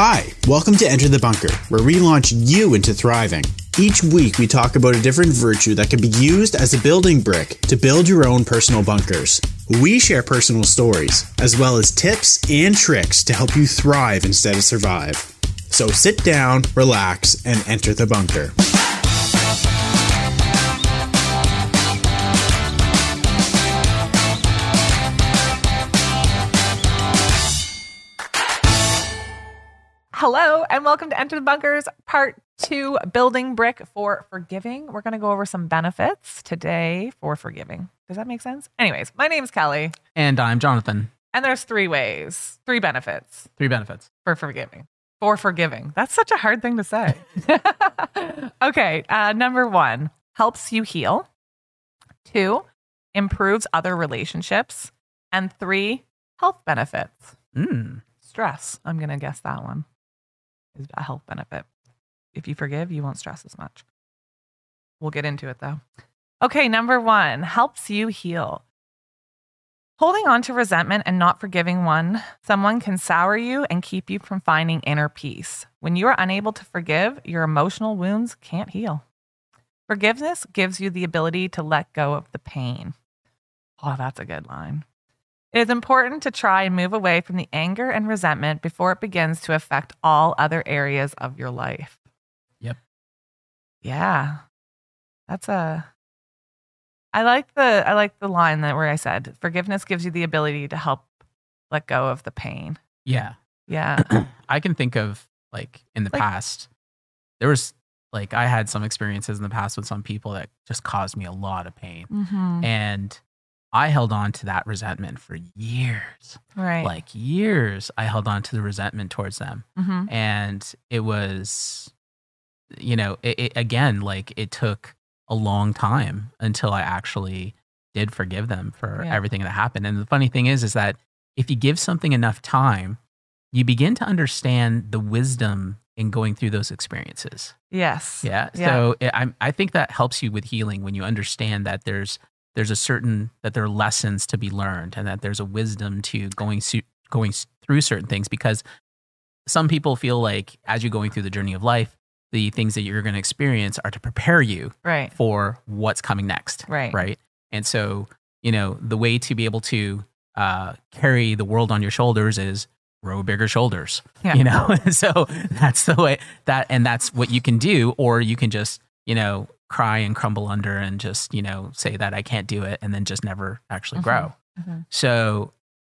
Hi, welcome to Enter the Bunker, where we launch you into thriving. Each week, we talk about a different virtue that can be used as a building brick to build your own personal bunkers. We share personal stories, as well as tips and tricks to help you thrive instead of survive. So sit down, relax, and enter the bunker. And welcome to Enter the Bunkers Part 2 Building Brick for Forgiving. We're going to go over some benefits today for forgiving. Does that make sense? Anyways, my name's Kelly, And I'm Jonathan. and there's three ways, three benefits Three benefits. for forgiving. For forgiving. That's such a hard thing to say. okay, uh, number one, helps you heal. Two, improves other relationships. And three, health benefits. Mm. stress. I'm going to guess that one is a health benefit. If you forgive, you won't stress as much. We'll get into it though. Okay, number one helps you heal. Holding on to resentment and not forgiving one, someone can sour you and keep you from finding inner peace. When you are unable to forgive, your emotional wounds can't heal. Forgiveness gives you the ability to let go of the pain. Oh, that's a good line. It is important to try and move away from the anger and resentment before it begins to affect all other areas of your life. Yep. Yeah. That's a I like the I like the line that where I said forgiveness gives you the ability to help let go of the pain. Yeah. Yeah. I can think of like in the Like- past, there was like I had some experiences in the past with some people that just caused me a lot of pain. hmm And I held on to that resentment for years. Right. Like years, I held on to the resentment towards them. hmm And it was, you know, it, it, again, like it took a long time until I actually did forgive them for Yeah. everything that happened. And the funny thing is, is that if you give something enough time, you begin to understand the wisdom in going through those experiences. Yes. Yeah. Yeah. So it, I, I think that helps you with healing when you understand that there's there's a certain that there are lessons to be learned and that there's a wisdom to going going through certain things because some people feel like as you're going through the journey of life, the things that you're going to experience are to prepare you Right. for what's coming next. Right. Right. And so, you know, the way to be able to uh, carry the world on your shoulders is grow bigger shoulders. Yeah. You know, so that's the way that, and that's what you can do, or you can just, you know, cry and crumble under and just, you know, say that I can't do it and then just never actually Mhm. grow. Mhm. So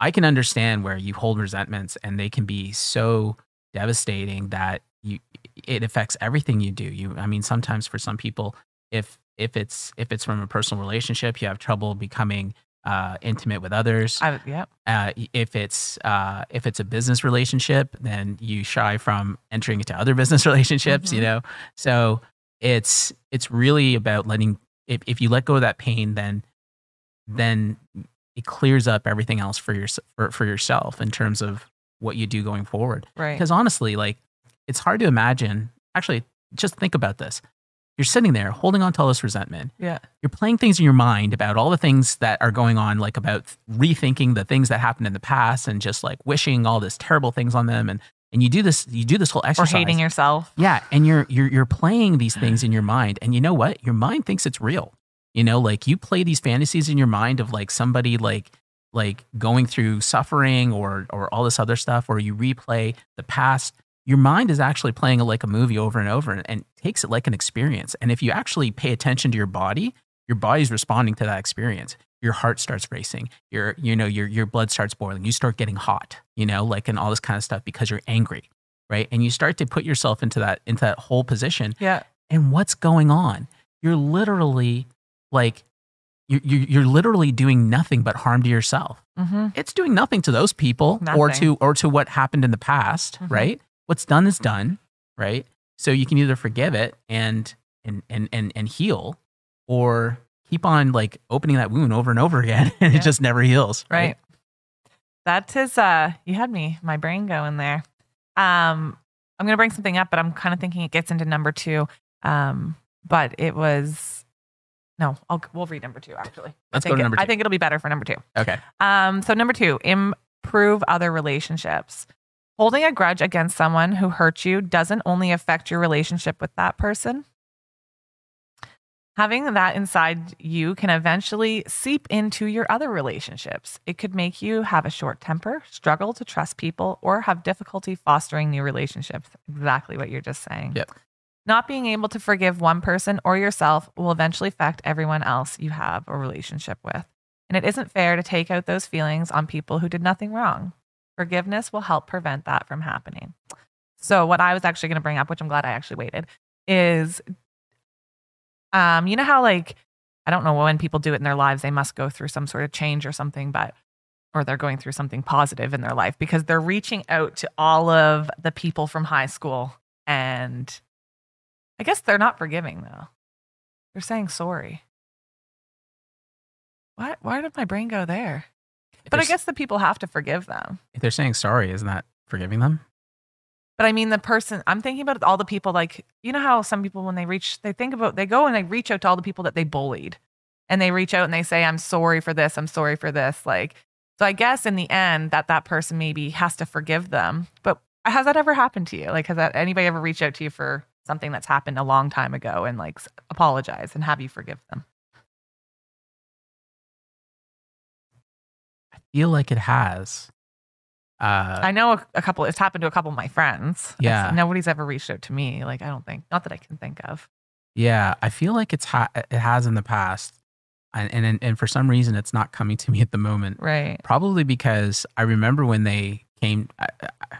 I can understand where you hold resentments and they can be so devastating that you it affects everything you do. You I mean sometimes for some people if if it's if it's from a personal relationship, you have trouble becoming uh, intimate with others. I, yep. Uh, if it's uh, if it's a business relationship, then you shy from entering into other business relationships. You Mhm. know, so it's it's really about letting. If if you let go of that pain, then then it clears up everything else for your for, for yourself in terms of what you do going forward. Right. Because honestly, like it's hard to imagine. Actually, just think about this. You're sitting there holding on to all this resentment. Yeah. You're playing things in your mind about all the things that are going on, like about rethinking the things that happened in the past and just like wishing all this terrible things on them. And and you do this, you do this whole Or exercise. hating yourself. Yeah, and you're you're you're playing these things in your mind, and you know what? Your mind thinks it's real. You know, like you play these fantasies in your mind of like somebody like like going through suffering or or all this other stuff, or you replay the past. Your mind is actually playing it like a movie over and over, and, and takes it like an experience. And if you actually pay attention to your body, your body's responding to that experience. Your heart starts racing. Your you know your your blood starts boiling. You start getting hot. You know, like and all this kind of stuff because you're angry right? And you start to put yourself into that into that whole position. Yeah. And what's going on? You're literally like you're you're you're literally doing nothing but harm to yourself. hmm It's doing nothing to those people or to or to what happened in the past, Mhm. right? What's done is done, right? So you can either forgive it and and and and, and heal, or keep on like opening that wound over and over again, and Yeah. it just never heals. Right. That is uh you had me my brain going there. Um I'm gonna bring something up, but I'm kind of thinking it gets into number two. Um, but it was no, I'll we'll read number two actually. Let's I go think to it- number I two. think it'll be better for number two. Okay. Um, so number two, improve other relationships. Holding a grudge against someone who hurt you doesn't only affect your relationship with that person. Having that inside you can eventually seep into your other relationships. It could make you have a short temper, struggle to trust people, or have difficulty fostering new relationships. Exactly what you're just saying. Yep. Not being able to forgive one person or yourself will eventually affect everyone else you have a relationship with. And it isn't fair to take out those feelings on people who did nothing wrong. Forgiveness will help prevent that from happening. So, what I was actually going to bring up, which I'm glad I actually waited, is um, you know how, like, I don't know when people do it in their lives, they must go through some sort of change or something, but or they're going through something positive in their life because they're reaching out to all of the people from high school and I guess they're not forgiving though. They're saying sorry. What? Why did my brain go there? But I guess the people have to forgive them. if they're saying sorry, isn't that forgiving them? But I mean, the person, I'm thinking about all the people, like, you know how some people, when they reach, they think about, they go and they reach out to all the people that they bullied. And they reach out and they say, I'm sorry for this. I'm sorry for this. Like, so I guess in the end, that that person maybe has to forgive them. But has that ever happened to you? Like, has that anybody ever reached out to you for something that's happened a long time ago and like apologize and have you forgive them? I feel like it has. Uh, I know a, a couple, it's happened to a couple of my friends. It's- Yeah. nobody's ever reached out to me. Like, I don't think, not that I can think of. yeah, I feel like it's ha- it has in the past, and, and and for some reason it's not coming to me at the moment. Right. Probably because I remember when they came. I, I,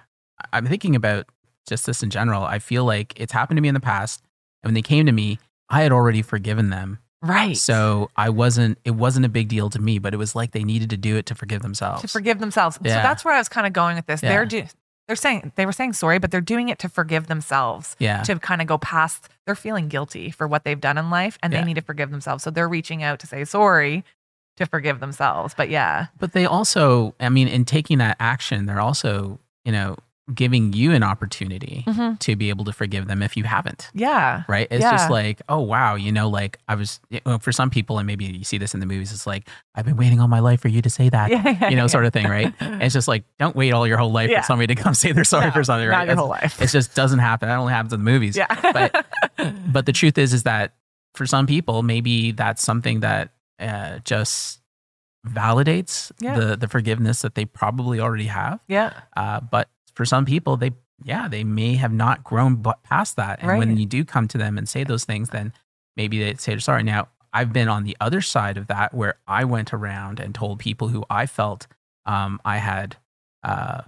I'm thinking about just this in general. I feel like it's happened to me in the past, and when they came to me, I had already forgiven them. Right. So I wasn't. It wasn't a big deal to me, but it was like they needed to do it to forgive themselves. to forgive themselves. Yeah. So that's where I was kind of going with this. Yeah. They're do, they're saying they were saying sorry, but they're doing it to forgive themselves. yeah. To kind of go past, they're feeling guilty for what they've done in life, and Yeah. they need to forgive themselves. So they're reaching out to say sorry to forgive themselves. But yeah, But they also, I mean, in taking that action, they're also, you know, giving you an opportunity Mhm. to be able to forgive them if you haven't. yeah, Right. It's Yeah. just like, oh, wow. You know, like I was, you know, for some people, and maybe you see this in the movies, it's like, I've been waiting all my life for you to say that, yeah, you know, sort of thing. Right. It's just like, don't wait all your whole life Yeah. for somebody to come say they're sorry No, for something. Right. Not your It's- whole life. It just doesn't happen. That only happens in the movies. yeah, but- But the truth is, is that for some people, maybe that's something that uh, just validates Yeah. the the forgiveness that they probably already have. yeah, Uh, but for some people, they yeah, they may have not grown past that. And when you do come to them and say those things, then maybe they say sorry. Now, I've been on the other side of that where I went around and told people who I felt um, I had uh,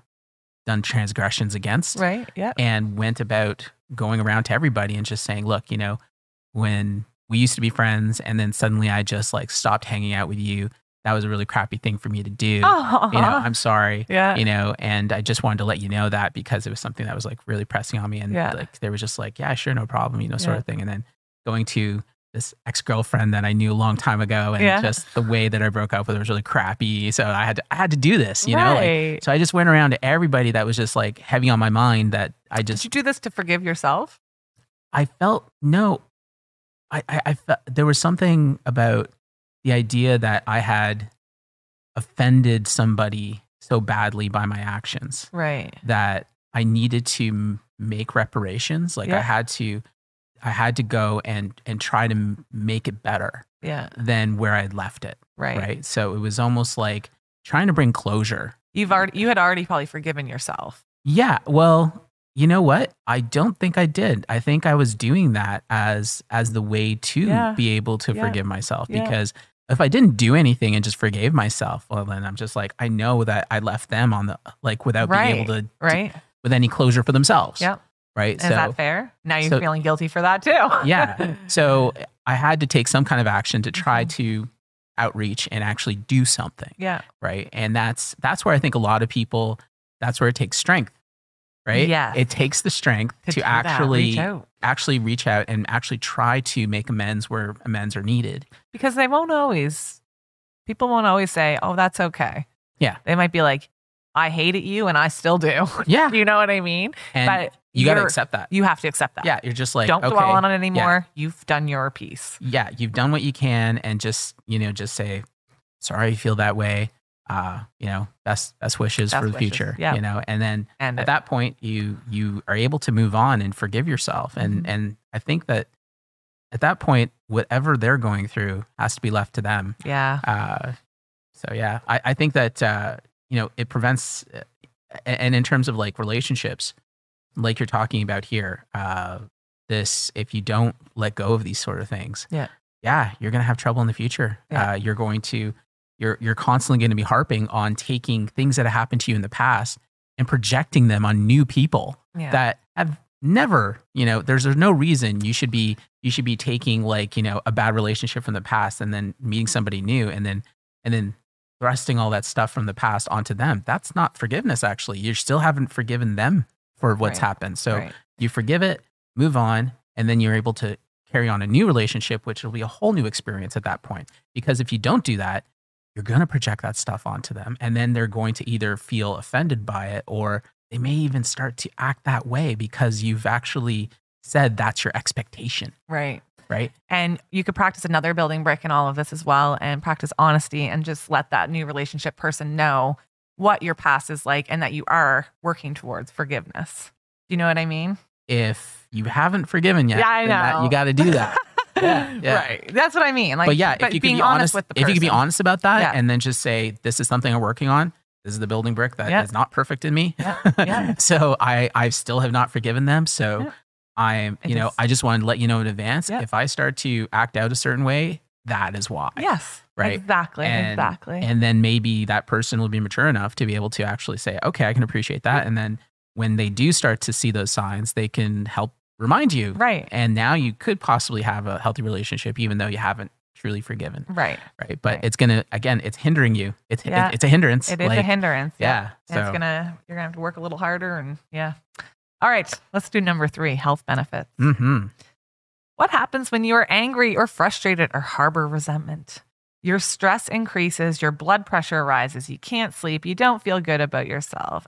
done transgressions against right, yeah, and went about going around to everybody and just saying, look, you know, when we used to be friends and then suddenly I just like stopped hanging out with you, that was a really crappy thing for me to do. oh, You know, uh-huh. I'm sorry. yeah, You know, and I just wanted to let you know that because it was something that was like really pressing on me. And Yeah. like, there was just like, yeah, sure, no problem, you know, sort Yeah. of thing. And then going to this ex girlfriend that I knew a long time ago and Yeah. just the way that I broke up with her was really crappy. So I had to, I had to do this, you know, like, so I just went around to everybody that was just like heavy on my mind that I just Did you do this to forgive yourself? I felt no, I, I, I felt there was something about the idea that I had offended somebody so badly by my actions Right. that I needed to m- make reparations. Like Yeah. I had to, I had to go and and try to m- make it better Yeah. than where I'd left it. Right. Right. So it was almost like trying to bring closure. You've already you had already probably forgiven yourself. Yeah, well, you know what? I don't think I did. I think I was doing that as as the way to Yeah. be able to Yeah. forgive myself Yeah. because if I didn't do anything and just forgave myself, well then I'm just like I know that I left them on the like without being able to Right. with any closure for themselves. Yep. Right? Is that fair? Now you're so- feeling guilty for that too. yeah. So I had to take some kind of action to try Mhm. to outreach and actually do something yeah. right and that's that's where i think a lot of people that's where it takes strength right Yes. it takes the strength to, that, actually reach actually reach out and actually try to make amends where amends are needed because they won't always people won't always say, "Oh, that's okay." Yeah. They might be like, "I hated you and I still do." yeah you know what I mean? and but you got to accept that You have to accept that. yeah you're just like Don't okay, dwell on it anymore. You've done your piece. yeah you've done what you can and just you know just say sorry you feel that way uh, you know, best best wishes Best for the wishes, future. yeah. You know, and then And at that point you you are able to move on and forgive yourself. And Mhm. and I think that at that point, whatever they're going through has to be left to them. yeah. Uh, so yeah, I, I think that uh, you know it prevents, uh, and in terms of like relationships, like you're talking about here, uh, this if you don't let go of these sort of things, Yeah. yeah, you're gonna have trouble in the future. Yeah. Uh, you're going to, you're you're constantly going to be harping on taking things that have happened to you in the past and projecting them on new people Yeah. that have never you know there's, there's no reason you should be you should be taking like you know a bad relationship from the past and then meeting somebody new and then and then thrusting all that stuff from the past onto them that's not forgiveness actually you still haven't forgiven them for what's Right. happened so Right. you forgive it move on and then you're able to carry on a new relationship which will be a whole new experience at that point because if you don't do that you're going to project that stuff onto them and then they're going to either feel offended by it or they may even start to act that way because you've actually said that's your expectation Right. right And you could practice another building brick in all of this as well and practice honesty and just let that new relationship person know what your past is like and that you are working towards forgiveness. Do you know what I mean? if you haven't forgiven yet Yeah, I then that- know. you got to do that Yeah, yeah. Right. That's what I mean. Like, but yeah if you could be honest, honest, with the person. if you could be honest about that Yeah. and then just say this is something i'm working on this is the building brick that is Yeah. not perfect in me Yeah, yeah. so i i still have not forgiven them so i'm It you know is- i just wanted to let you know in advance if i start to act out a certain way that is why Yes. Right. Exactly. And- exactly. and then maybe that person will be mature enough to be able to actually say okay i can appreciate that and then when they do start to see those signs they can help remind you right. and now you could possibly have a healthy relationship even though you haven't truly forgiven Right. right but Right. it's gonna again it's hindering you it's Yeah. it's a hindrance It is a hindrance. yeah And so It's gonna you're gonna have to work a little harder and yeah. All right, let's do number three, health benefits. hmm What happens when you are angry or frustrated or harbor resentment? Your stress increases, your blood pressure rises, you can't sleep, you don't feel good about yourself.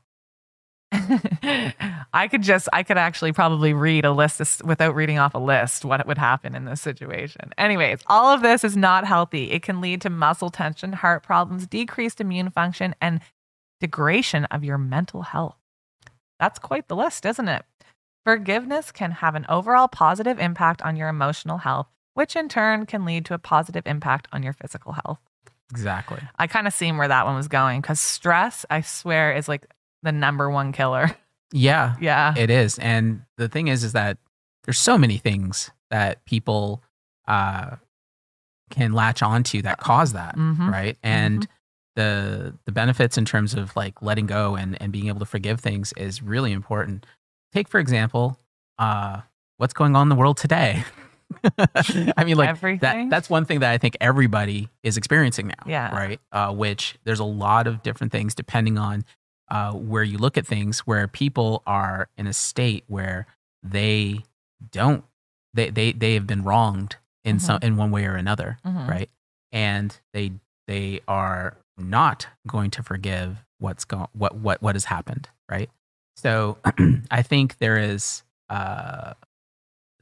I could just, I could actually probably read a list this- without reading off a list what would happen in this situation. Anyways, all of this is not healthy. It can lead to muscle tension, heart problems, decreased immune function, and degradation of your mental health. That's quite the list, isn't it? Forgiveness can have an overall positive impact on your emotional health, which in turn can lead to a positive impact on your physical health. exactly I kind of seen where that one was going because stress, I swear, is like the number one killer. yeah Yeah. it is and the thing is is that there's so many things that people uh can latch onto that cause that Mhm. right and the the benefits in terms of like letting go and and being able to forgive things is really important take for example uh what's going on in the world today i mean like Everything. that that's one thing that i think everybody is experiencing now Yeah. right uh which there's a lot of different things depending on uh where you look at things where people are in a state where they don't they they they have been wronged in Mhm. some in one way or another Mhm. right and they they are not going to forgive what's going what what what has happened right so i think there is uh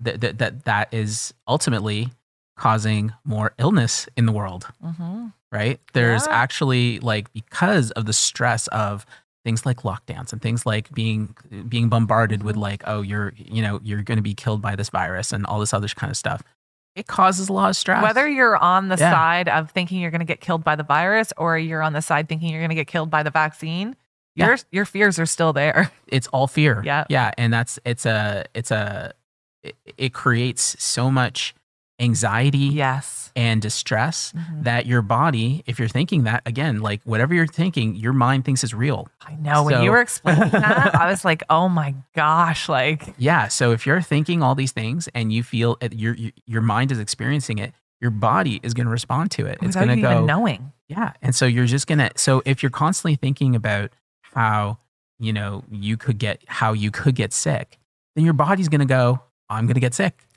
that that that that is ultimately causing more illness in the world Mhm. right there's Yeah. actually like because of the stress of things like lockdowns and things like being being bombarded with like oh you're you know you're going to be killed by this virus and all this other kind of stuff it causes a lot of stress Whether you're on the Yeah. side of thinking you're going to get killed by the virus or you're on the side thinking you're going to get killed by the vaccine, Yeah. your your fears are still there. it's all fear. Yeah. Yeah. And that's, it's a, it's a, it, it creates so much anxiety yes. And distress Mhm. that your body, if you're thinking that again, like whatever you're thinking, your mind thinks is real. I know when you were explaining that, I was like, "Oh my gosh!" Like, Yeah. So if you're thinking all these things and you feel it, your, your, mind is experiencing it, your body is going to respond to it. It's going to go, even knowing. Yeah. And so you're just going to, so if you're constantly thinking about how, you know, you could get, how you could get sick, then your body's going to go, I'm going to get sick.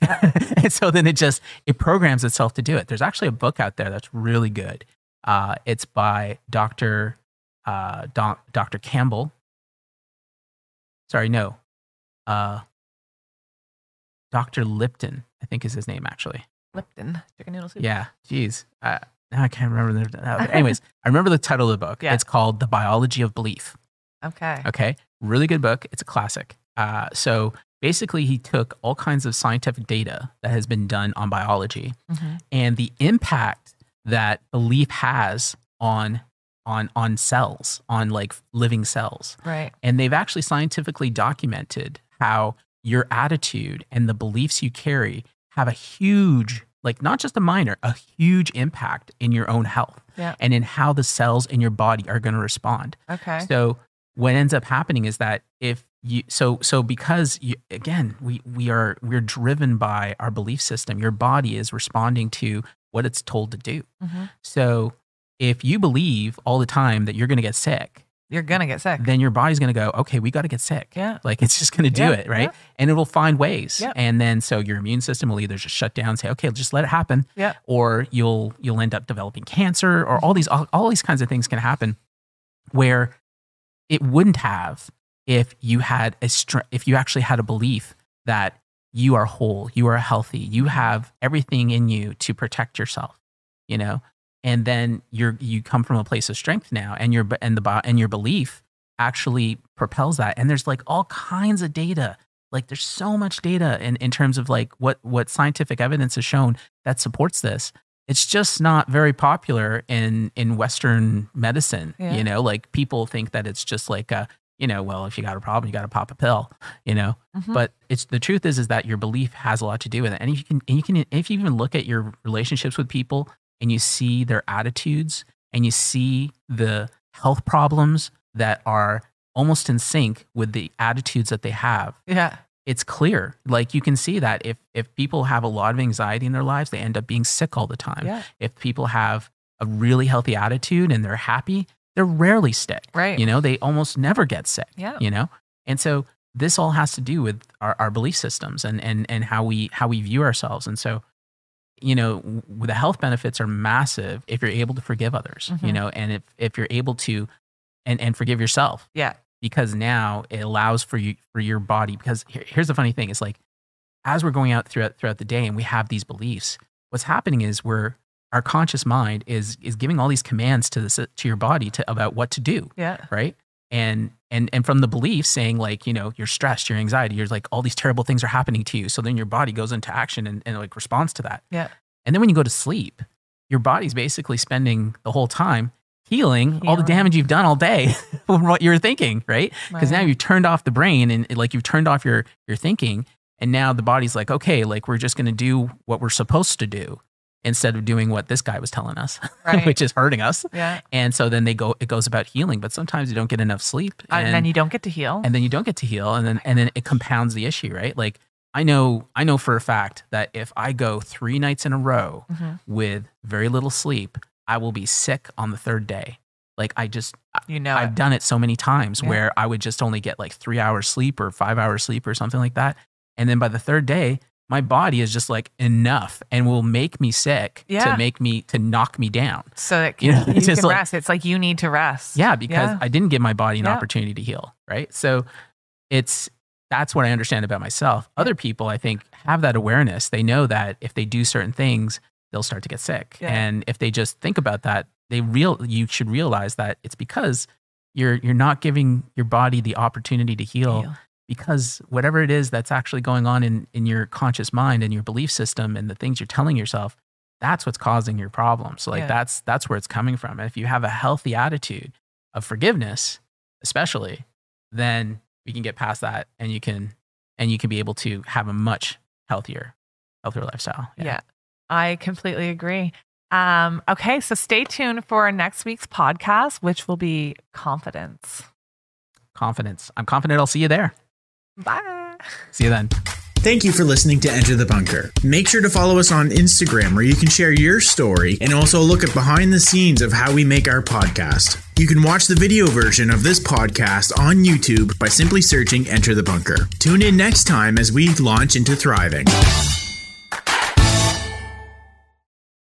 and so then it just, it programs itself to do it. There's actually a book out there that's really good. Uh, it's by Dr. Uh, Dr. Campbell. Sorry, no. Uh, Dr. Lipton, I think is his name actually. Lipton chicken noodle soup. Yeah, geez. Uh, I can't remember. The, uh, anyways, I remember the title of the book. Yeah. It's called The Biology of Belief. Okay. Okay. Really good book. It's a classic. Uh, so basically, he took all kinds of scientific data that has been done on biology Mhm. and the impact that belief has on on on cells, on like living cells. Right. And they've actually scientifically documented how your attitude and the beliefs you carry have a huge, like not just a minor, a huge impact in your own health Yeah. and in how the cells in your body are going to respond. Okay. So what ends up happening is that if you so so because you, again we we are we're driven by our belief system. Your body is responding to what it's told to do. Mhm. So if you believe all the time that you're going to get sick, You're gonna get sick. then your body's going to go, okay, we got to get sick. Yeah. Like it's just going to do Yeah, it, right? yeah. And it will find ways. Yep. And then so your immune system will either just shut down and say, okay, just let it happen, Yeah. or you'll you'll end up developing cancer, or all these all, all these kinds of things can happen, where it wouldn't have if you had a str- if you actually had a belief that you are whole, you are healthy, you have everything in you to protect yourself, you know, and then you're you come from a place of strength now, and your and the and your belief actually propels that. And there's like all kinds of data. Like there's so much data in, in terms of like what what scientific evidence has shown that supports this. It's just not very popular in in Western medicine. Yeah. You know, like people think that it's just like a you know, well, if you got a problem, you got to pop a pill. You know, Mhm. but it's the truth is is that your belief has a lot to do with it. And if you can, and you can, if you even look at your relationships with people and you see their attitudes and you see the health problems that are almost in sync with the attitudes that they have, yeah. it's clear. Like you can see that if if people have a lot of anxiety in their lives, they end up being sick all the time. Yeah. If people have a really healthy attitude and they're happy, they're rarely sick. Right. You know, they almost never get sick Yeah. you know and so this all has to do with our, our belief systems and and and how we how we view ourselves and so you know the health benefits are massive if you're able to forgive others you Mhm. know and if if you're able to and and forgive yourself Yeah. because now it allows for you for your body because here, here's the funny thing it's like as we're going out throughout throughout the day and we have these beliefs what's happening is we're our conscious mind is is giving all these commands to this to your body to about what to do Yeah. right? And and and from the belief saying like you know you're stressed you're anxiety you're like all these terrible things are happening to you. So then your body goes into action and, and like responds to that. Yeah. and then when you go to sleep your body's basically spending the whole time healing, all the damage you've done all day from what you were thinking right? Because now you've turned off the brain and like you've turned off your your thinking. And now the body's like okay like we're just going to do what we're supposed to do instead of doing what this guy was telling us Right. which is hurting us Yeah. and so then they go it goes about healing but sometimes you don't get enough sleep Uh, And, then you don't get to heal. and then you don't get to heal and then and then it compounds the issue right like i know i know for a fact that if i go three nights in a row Mhm. with very little sleep i will be sick on the third day like i just you know i've it. done it so many times Yeah. where i would just only get like three hours sleep or five hours sleep or something like that and then by the third day my body is just like enough and will make me sick Yeah. to make me to knock me down so that You you, know, it's can like- rest. It's like you need to rest. yeah, because Yeah. I didn't give my body an Yeah. opportunity to heal, right? So it's that's what I understand about myself. Other people, I think, have that awareness. They know that if they do certain things, they'll start to get sick. And if they just think about that, they real you should realize that it's because you're you're not giving your body the opportunity to heal Heal. Because whatever it is that's actually going on in, in your conscious mind and your belief system and the things you're telling yourself that's what's causing your problem so like Yeah. that's that's where it's coming from and if you have a healthy attitude of forgiveness especially then we can get past that and you can and you can be able to have a much healthier healthier lifestyle Yeah. I completely agree. Um, okay, so stay tuned for next week's podcast, which will be confidence. confidence i'm confident i'll see you there Bye. see you then Thank you for listening to Enter the Bunker. Make sure to follow us on Instagram where you can share your story and also look at behind the scenes of how we make our podcast. You can watch the video version of this podcast on YouTube by simply searching Enter the Bunker. Tune in next time as we launch into thriving.